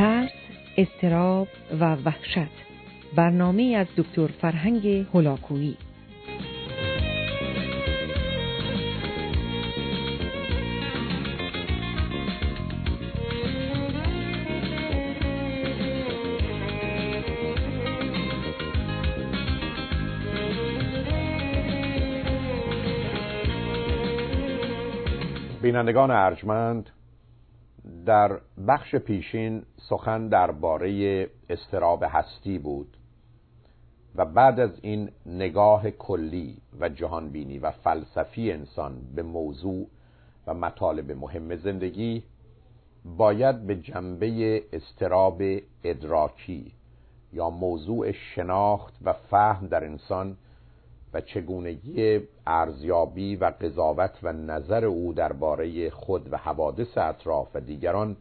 ترس، استراب و وحشت. برنامه از دکتر فرهنگ هلاکویی بینندگان ارجمند در بخش پیشین سخن درباره استراب هستی بود و بعد از این نگاه کلی و جهانبینی و فلسفی انسان به موضوع و مطالب مهم زندگی باید به جنبه استراب ادراکی یا موضوع شناخت و فهم در انسان و چگونگی ارزیابی و قضاوت و نظر او درباره خود و حوادث اطراف و دیگران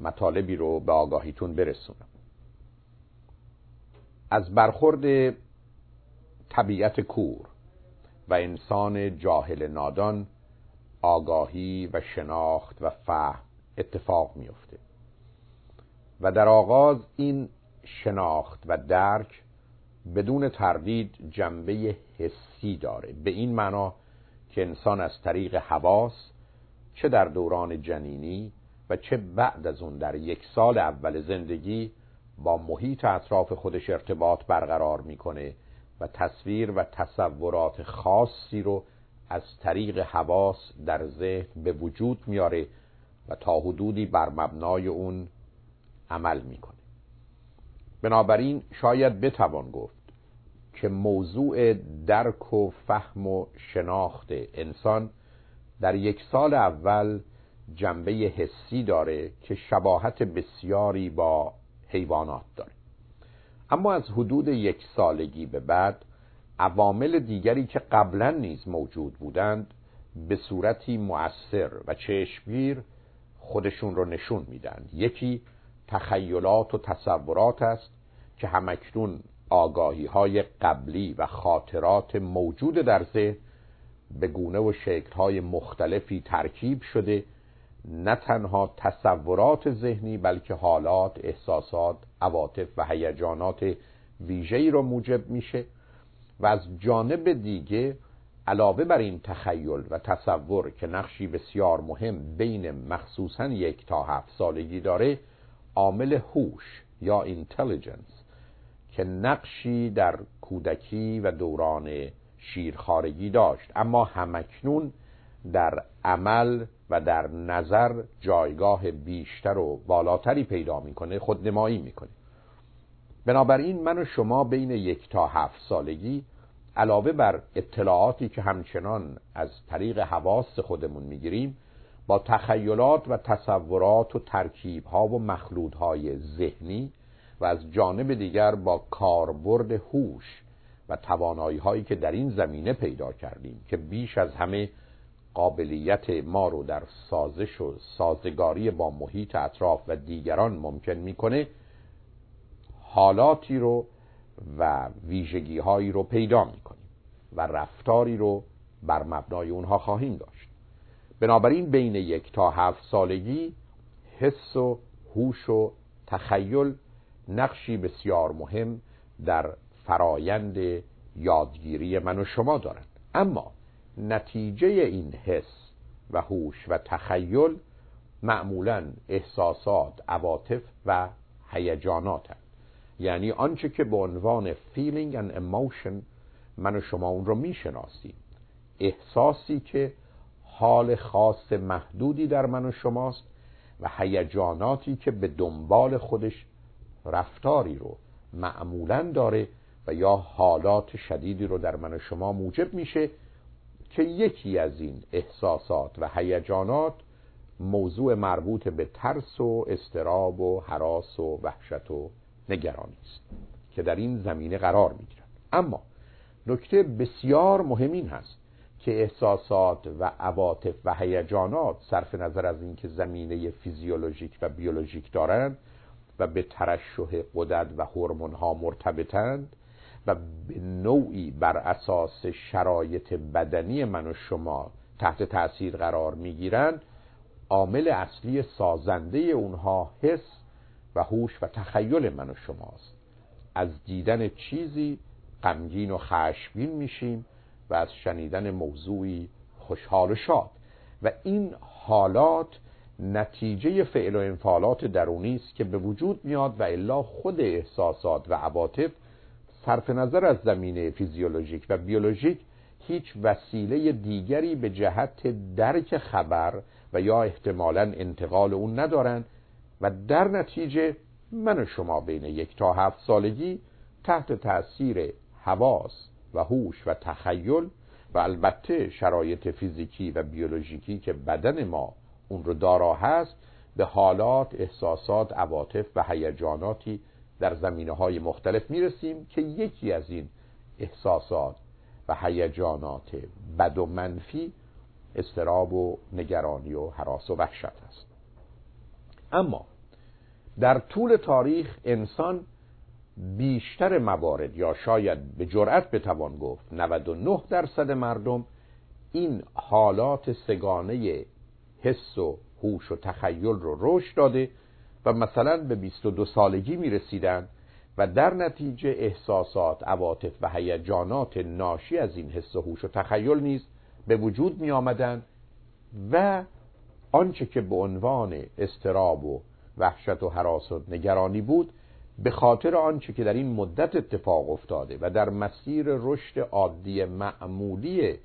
مطالبی رو به آگاهیتون برسونم. از برخورد طبیعت کور و انسان جاهل نادان آگاهی و شناخت و فهم اتفاق میفته و در آغاز این شناخت و درک بدون تردید جنبه حسی داره. به این معنا که انسان از طریق حواس چه در دوران جنینی و چه بعد از اون در یک سال اول زندگی با محیط اطراف خودش ارتباط برقرار می‌کنه و تصویر و تصورات خاصی رو از طریق حواس در ذهن به وجود میاره و تا حدودی بر مبنای اون عمل می‌کنه. بنابراین شاید بتوان گفت که موضوع درک و فهم و شناخت انسان در یک سال اول جنبه حسی داره که شباهت بسیاری با حیوانات داره. اما از حدود یک سالگی به بعد عوامل دیگری که قبلا نیز موجود بودند به صورتی مؤثر و چشمگیر خودشون رو نشون میدن. یکی تخیلات و تصورات است که همکنون آگاهی های قبلی و خاطرات موجود در ذهن به گونه و شکل های مختلفی ترکیب شده نه تنها تصورات ذهنی بلکه حالات، احساسات، عواطف و هیجانات ویژه‌ای را موجب میشه و از جانب دیگه علاوه بر این تخیل و تصور که نقشی بسیار مهم بین مخصوصا یک تا هفت سالگی داره عامل هوش یا اینتلیجنس که نقشی در کودکی و دوران شیرخارگی داشت. اما همکنون در عمل و در نظر جایگاه بیشتر و بالاتری پیدا می‌کنه خودنمایی می‌کنه. بنابراین من و شما بین یک تا هفت سالگی علاوه بر اطلاعاتی که همچنان از طریق حواس خودمون می‌گیریم با تخیلات و تصورات و ترکیب ها و مخلوط های ذهنی و از جانب دیگر با کاربرد هوش و توانایی هایی که در این زمینه پیدا کردیم که بیش از همه قابلیت ما رو در سازش و سازگاری با محیط اطراف و دیگران ممکن می‌کنه حالاتی رو و ویژگی هایی رو پیدا می‌کنیم و رفتاری رو بر مبنای اونها خواهیم داشت. بنابراین بین یک تا هفت سالگی حس و هوش و تخیل نقشی بسیار مهم در فرایند یادگیری من و شما دارند. اما نتیجه این حس و هوش و تخیل معمولا احساسات عواطف و هیجانات یعنی آنچه که به عنوان feeling and emotion من و شما اون رو می‌شناسیم. احساسی که حال خاص محدودی در من و شماست و هیجاناتی که به دنبال خودش رفتاری رو معمولا داره و یا حالات شدیدی رو در من و شما موجب میشه که یکی از این احساسات و هیجانات موضوع مربوط به ترس و استراب و حراس و وحشت و نگرانی است که در این زمینه قرار می‌گیرد. اما نکته بسیار مهم این هست که احساسات و عواطف و هیجانات صرف نظر از اینکه زمینه فیزیولوژیک و بیولوژیک دارند و به ترشح قدرت و هورمون ها مرتبطند و به نوعی بر اساس شرایط بدنی من و شما تحت تاثیر قرار می‌گیرند عامل اصلی سازنده اونها حس و هوش و تخیل من و شماست. از دیدن چیزی غمگین و خشمگین میشیم و از شنیدن موضوعی خوشحال و شاد. و این حالات نتیجه فعل و انفعالات درونی است که به وجود میاد و الا خود احساسات و عواطف صرف نظر از زمینه فیزیولوژیک و بیولوژیک هیچ وسیله دیگری به جهت درک خبر و یا احتمالا انتقال اون ندارن و در نتیجه من و شما بین یک تا هفت سالگی تحت تأثیر حواس و هوش و تخیل و البته شرایط فیزیکی و بیولوژیکی که بدن ما اون رو دارا هست به حالات، احساسات، عواطف و هیجاناتی در زمینه های مختلف می‌رسیم که یکی از این احساسات و هیجانات بد و منفی استراب و نگرانی و حراس و وحشت است. اما در طول تاریخ انسان بیشتر موارد یا شاید به جرأت بتوان گفت 99 درصد مردم این حالات سگانه حس و هوش و تخیل رو رشد داده و مثلا به 22 سالگی می رسیدن و در نتیجه احساسات، عواطف و هیجانات ناشی از این حس و هوش و تخیل نیز به وجود می آمدن و آنچه که به عنوان استراب و وحشت و حراس و نگرانی بود به خاطر آنچه که در این مدت اتفاق افتاده و در مسیر رشد عادی معمولی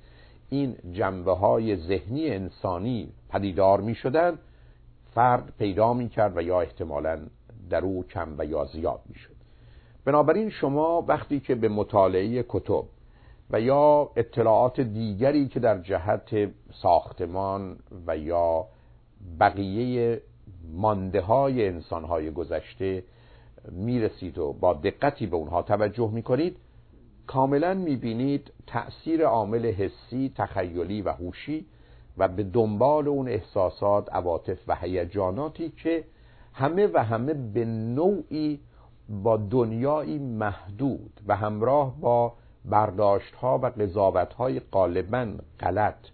این جنبه های ذهنی انسانی پدیدار می شدن فرد پیدا می کرد و یا احتمالا در او کم و یا زیاد می شد بنابراین شما وقتی که به مطالعه کتب و یا اطلاعات دیگری که در جهت ساختمان و یا بقیه مانده های انسان های گذشته می‌رسید و با دقتی به اونها توجه می‌کنید کاملا می‌بینید تأثیر عامل حسی، تخیلی و هوشی و به دنبال اون احساسات، عواطف و هیجاناتی که همه و همه به نوعی با دنیایی محدود و همراه با برداشت ها و قضاوت های غالبا غلط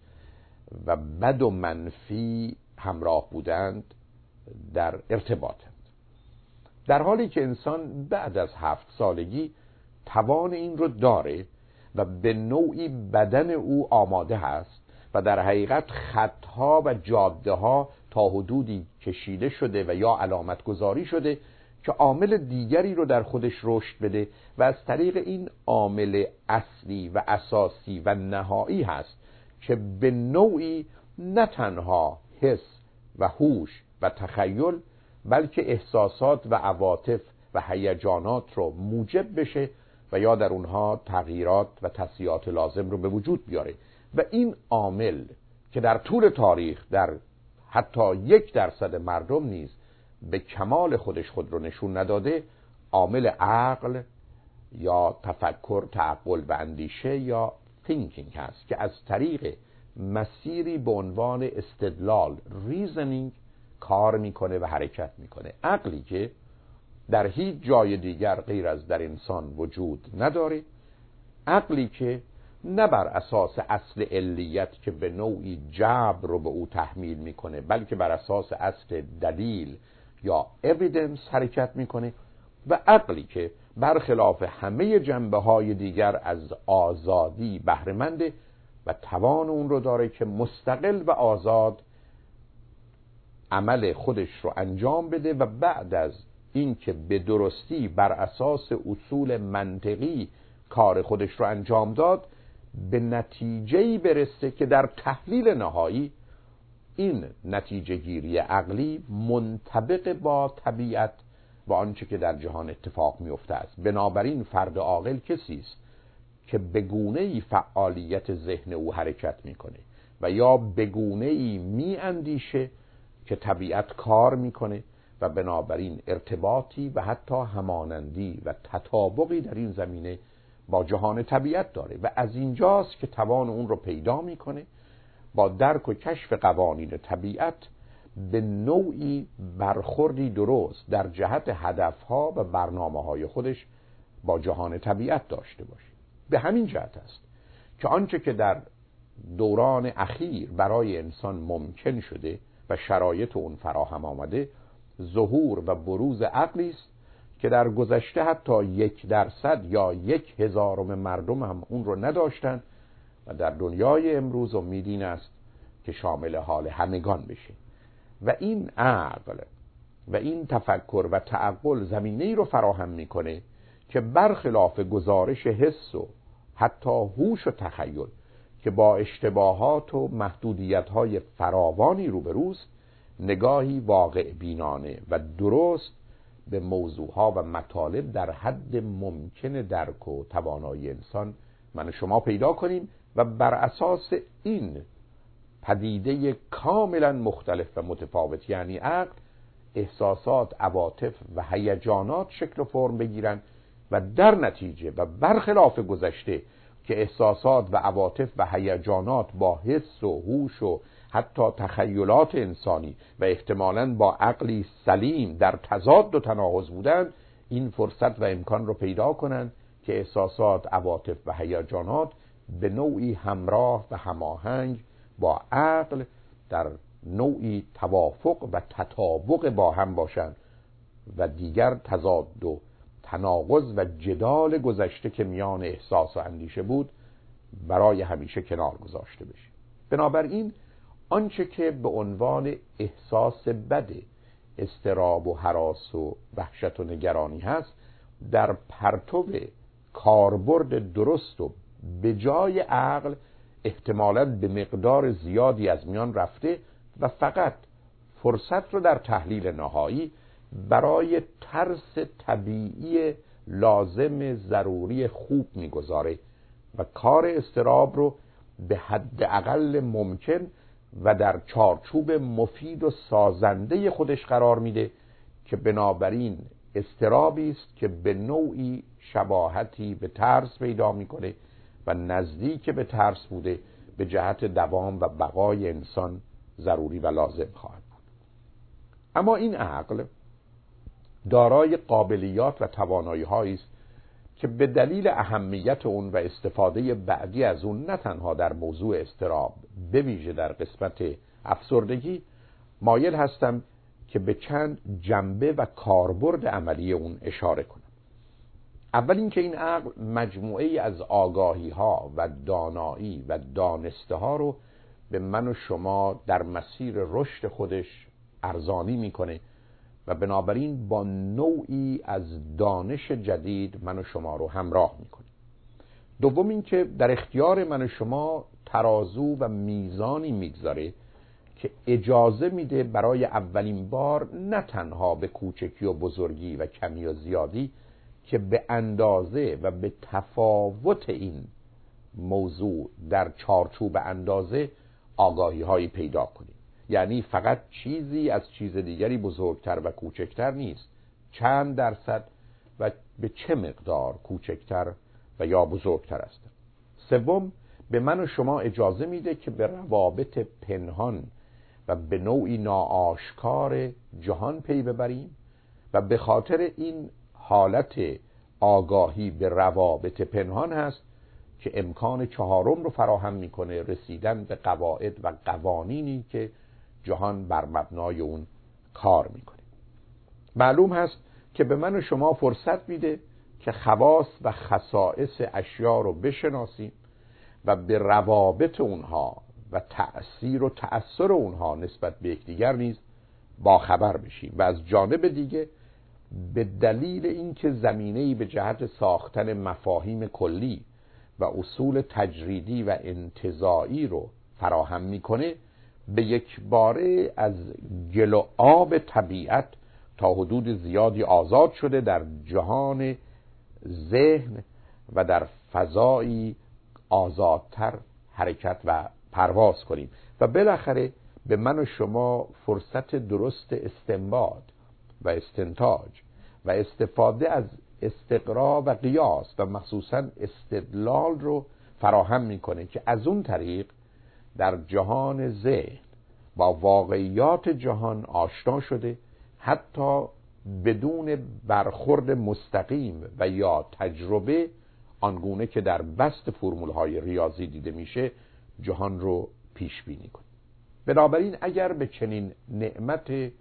و بد و منفی همراه بودند در ارتباطند در حالی که انسان بعد از هفت سالگی توان این رو داره و به نوعی بدن او آماده هست و در حقیقت خطها و جاده ها تا حدودی کشیده شده و یا علامت گذاری شده که عامل دیگری رو در خودش رشد بده و از طریق این عامل اصلی و اساسی و نهایی هست که به نوعی نه تنها حس و هوش و تخیل بلکه احساسات و عواطف و هیجانات رو موجب بشه و یا در اونها تغییرات و تصیحات لازم رو به وجود بیاره. و این عامل که در طول تاریخ در حتی یک درصد مردم نیز به کمال خودش خود رو نشون نداده عامل عقل یا تفکر تعقل و اندیشه یا thinking هست که از طریق مسیری به عنوان استدلال reasoning کار می‌کنه و حرکت می‌کنه. عقلی که در هیچ جای دیگر غیر از در انسان وجود نداره. عقلی که نه بر اساس اصل علیت که به نوعی جبر رو به او تحمیل می‌کنه بلکه بر اساس اصل دلیل یا evidence حرکت می‌کنه. و عقلی که برخلاف همه جنبه های دیگر از آزادی بهرهمنده و توان اون رو داره که مستقل و آزاد عمل خودش رو انجام بده و بعد از اینکه به درستی بر اساس اصول منطقی کار خودش رو انجام داد به نتیجه برسه که در تحلیل نهایی این نتیجه گیری عقلی منطبق با طبیعت و آنچه که در جهان اتفاق میفته است. بنابراین فرد عاقل کسی است که بگونه ای فعالیت ذهن او حرکت می‌کنه و یا بگونه ای می اندیشه که طبیعت کار می‌کنه و بنابراین ارتباطی و حتی همانندی و تطابقی در این زمینه با جهان طبیعت داره و از اینجاست که توان اون رو پیدا می‌کنه با درک و کشف قوانین طبیعت به نوعی برخوردی درست در جهت هدفها و برنامه های خودش با جهان طبیعت داشته باشه. به همین جهت است که آنچه که در دوران اخیر برای انسان ممکن شده و شرایط اون فراهم آمده ظهور و بروز عقلی است که در گذشته حتی یک درصد یا یک هزارم مردم هم اون رو نداشتن و در دنیای امروز امیدین است که شامل حال همگان بشه. و این عقل و این تفکر و تعقل زمینه ای رو فراهم می‌کنه که برخلاف گزارش حس و حتی هوش و تخیل که با اشتباهات و محدودیت های فراوانی روبروست نگاهی واقع بینانه و درست به موضوعها و مطالب در حد ممکن درک و توانایی انسان من شما پیدا کنیم و بر اساس این پدیده کاملا مختلف و متفاوت یعنی عقل احساسات عواطف و هیجانات شکل و فرم بگیرن و در نتیجه و برخلاف گذشته که احساسات و عواطف و هیجانات با حس و هوش و حتی تخیلات انسانی و احتمالا با عقلی سلیم در تضاد و تناقض بودن این فرصت و امکان رو پیدا کنند که احساسات عواطف و هیجانات به نوعی همراه و هماهنگ با عقل در نوعی توافق و تطابق با هم باشند و دیگر تضاد و تناقض و جدال گذشته که میان احساس و اندیشه بود برای همیشه کنار گذاشته بشه. بنابراین آنچه که به عنوان احساس بد استراب و حراس و وحشت و نگرانی هست در پرتو کاربرد درست و به جای عقل احتمالا به مقدار زیادی از میان رفته و فقط فرصت رو در تحلیل نهایی برای ترس طبیعی لازم ضروری خوب می‌گذاره و کار استراب رو به حد اقل ممکن و در چارچوب مفید و سازنده خودش قرار میده که بنابراین استرابی است که به نوعی شباهتی به ترس پیدا می‌کنه و نزدیک به ترس بوده به جهت دوام و بقای انسان ضروری و لازم خواهد بود. اما این عقل دارای قابلیات و توانایی است که به دلیل اهمیت اون و استفاده بعدی از اون نه تنها در موضوع استراب بویژه در قسمت افسردگی مایل هستم که به چند جنبه و کاربرد عملی اون اشاره کنم. اول اینکه این عقل مجموعه از آگاهی ها و دانایی و دانسته ها رو به من و شما در مسیر رشد خودش ارزانی می‌کنه و بنابراین با نوعی از دانش جدید من و شما رو همراه می‌کنه دوم اینکه در اختیار من و شما ترازو و میزانی می‌گذاره که اجازه میده برای اولین بار نه تنها به کوچکی و بزرگی و کمی و زیادی که به اندازه و به تفاوت این موضوع در چارچوب اندازه آگاهی هایی پیدا کنیم. یعنی فقط چیزی از چیز دیگری بزرگتر و کوچکتر نیست. چند درصد و به چه مقدار کوچکتر و یا بزرگتر است؟ سوم به من و شما اجازه میده که به روابط پنهان و به نوعی ناآشکار جهان پی ببریم و به خاطر این حالت آگاهی به روابط پنهان هست که امکان چهارم رو فراهم می‌کنه رسیدن به قواعد و قوانینی که جهان بر مبنای اون کار می‌کنه. معلوم هست که به من و شما فرصت میده که خواص و خصائص اشیا رو بشناسیم و به روابط اونها و تأثیر و تأثیر اونها نسبت به یکدیگر نیز با خبر بشیم و از جانب دیگه به دلیل اینکه زمینه‌ای به جهت ساختن مفاهیم کلی و اصول تجریدی و انتظایی رو فراهم می‌کنه به یک باره از گل و آب طبیعت تا حدود زیادی آزاد شده در جهان ذهن و در فضایی آزادتر حرکت و پرواز کنیم. و بالاخره به من و شما فرصت درست استنباط و استنتاج و استفاده از استقرا و قیاس و مخصوصا استدلال رو فراهم می‌کنه که از اون طریق در جهان ذهن با واقعیات جهان آشنا شده حتی بدون برخورد مستقیم و یا تجربه آنگونه که در بست فرمول های ریاضی دیده میشه جهان رو پیش بینی کنیم بنابراین اگر به چنین نعمت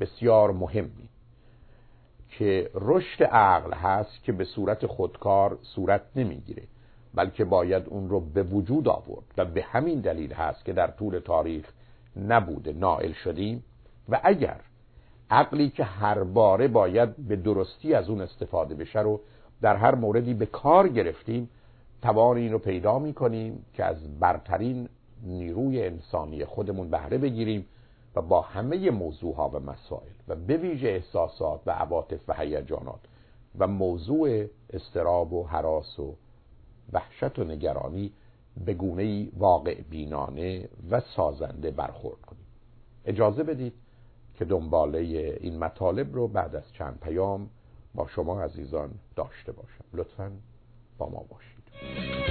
بسیار مهمی که رشد عقل هست که به صورت خودکار صورت نمی‌گیره بلکه باید اون رو به وجود آورد و به همین دلیل هست که در طول تاریخ نبوده نائل شدیم. و اگر عقلی که هر باره باید به درستی از اون استفاده بشه رو در هر موردی به کار گرفتیم توان این رو پیدا می کنیم که از برترین نیروی انسانی خودمون بهره بگیریم و با همه موضوع ها و مسائل و به ویژه احساسات و عواطف و هیجانات و موضوع استراب و حراس و وحشت و نگرانی به گونه واقع بینانه و سازنده برخورد کنیم. اجازه بدید که دنباله این مطالب رو بعد از چند پیام با شما عزیزان داشته باشم. لطفا با ما باشید.